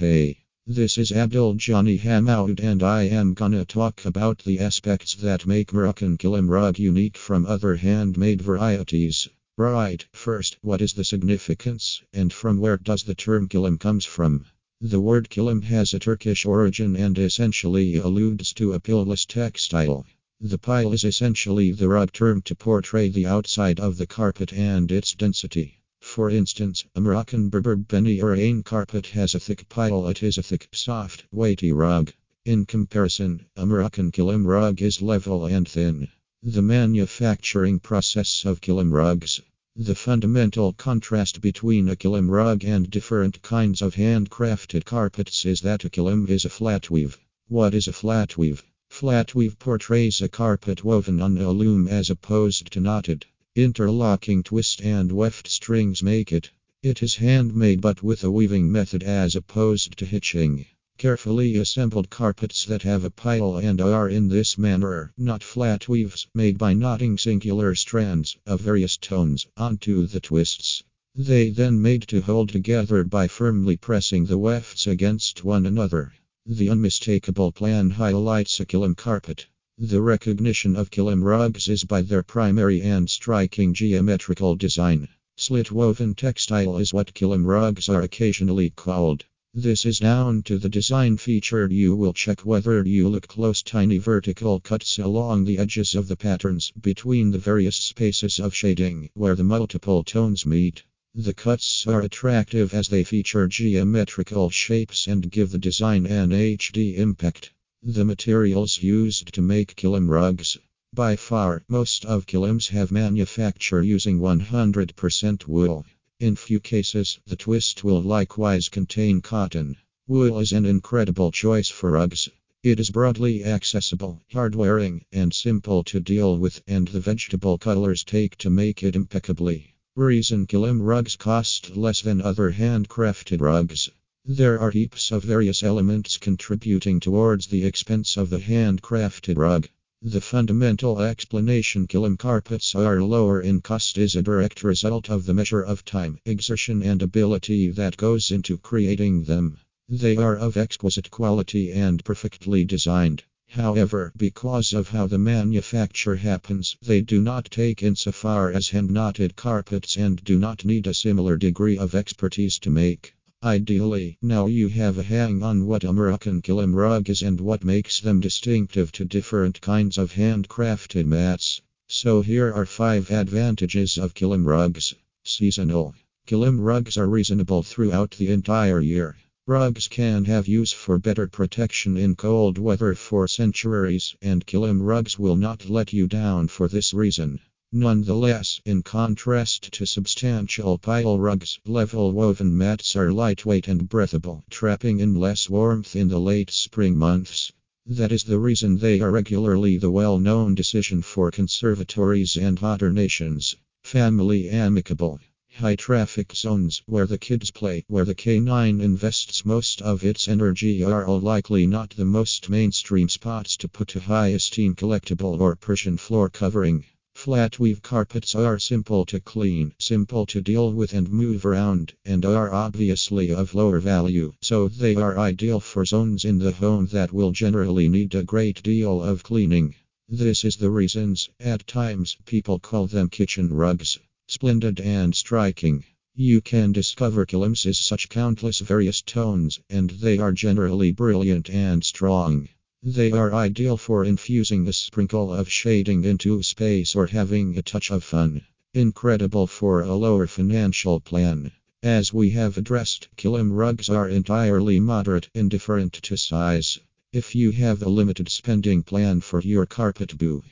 Hey, this is Abdul Johnny Hamoud, and I am gonna talk about the aspects that make Moroccan Kilim rug unique from other handmade varieties. Right, first, what is the significance and from where does the term kilim comes from? The word kilim has a Turkish origin and essentially alludes to a pileless textile. The pile is essentially the rug term to portray the outside of the carpet and its density. For instance, a Moroccan Berber Beni Ourain carpet has a thick pile, it is a thick, soft, weighty rug. In comparison, a Moroccan kilim rug is level and thin. The manufacturing process of kilim rugs. The fundamental contrast between a kilim rug and different kinds of handcrafted carpets is that a kilim is a flat weave. What is a flat weave? Flat weave portrays a carpet woven on a loom as opposed to knotted. Interlocking twist and weft strings make it. It is handmade but with a weaving method as opposed to hitching. Carefully assembled carpets that have a pile and are in this manner, not flat weaves, made by knotting singular strands of various tones onto the twists. They then made to hold together by firmly pressing the wefts against one another. The unmistakable plan highlights a kilim carpet. The recognition of kilim rugs is by their primary and striking geometrical design. Slit woven textile is what kilim rugs are occasionally called. This is down to the design feature. You will check whether you look close tiny vertical cuts along the edges of the patterns between the various spaces of shading where the multiple tones meet. The cuts are attractive as they feature geometrical shapes and give the design an HD impact. The materials used to make kilim rugs. By far, most of kilims have manufacture using 100% wool. In few cases, the twist will likewise contain cotton. Wool is an incredible choice for rugs. It is broadly accessible, hard wearing, and simple to deal with, and the vegetable colors take to make it impeccably. Reason kilim rugs cost less than other handcrafted rugs. There are heaps of various elements contributing towards the expense of the handcrafted rug. The fundamental explanation kilim carpets are lower in cost is a direct result of the measure of time, exertion, and ability that goes into creating them. They are of exquisite quality and perfectly designed. However, because of how the manufacture happens, they do not take insofar as hand knotted carpets and do not need a similar degree of expertise to make. Ideally, now you have a hang on what a Moroccan kilim rug is and what makes them distinctive to different kinds of handcrafted mats. So here are 5 advantages of kilim rugs. Seasonal. Kilim rugs are reasonable throughout the entire year. Rugs can have use for better protection in cold weather for centuries, and kilim rugs will not let you down for this reason. Nonetheless, in contrast to substantial pile rugs, level woven mats are lightweight and breathable, trapping in less warmth in the late spring months. That is the reason they are regularly the well known decision for conservatories and hotter nations. Family amicable. High traffic zones where the kids play, where the canine invests most of its energy, are all likely not the most mainstream spots to put a high esteem collectible or Persian floor covering. Flat weave carpets are simple to clean, simple to deal with and move around, and are obviously of lower value, so they are ideal for zones in the home that will generally need a great deal of cleaning. This is the reasons, at times, people call them kitchen rugs. Splendid and striking. You can discover kilims in such countless various tones, and they are generally brilliant and strong. They are ideal for infusing a sprinkle of shading into space or having a touch of fun. Incredible for a lower financial plan. As we have addressed, kilim rugs are entirely moderate, indifferent to size. If you have a limited spending plan for your carpet boo,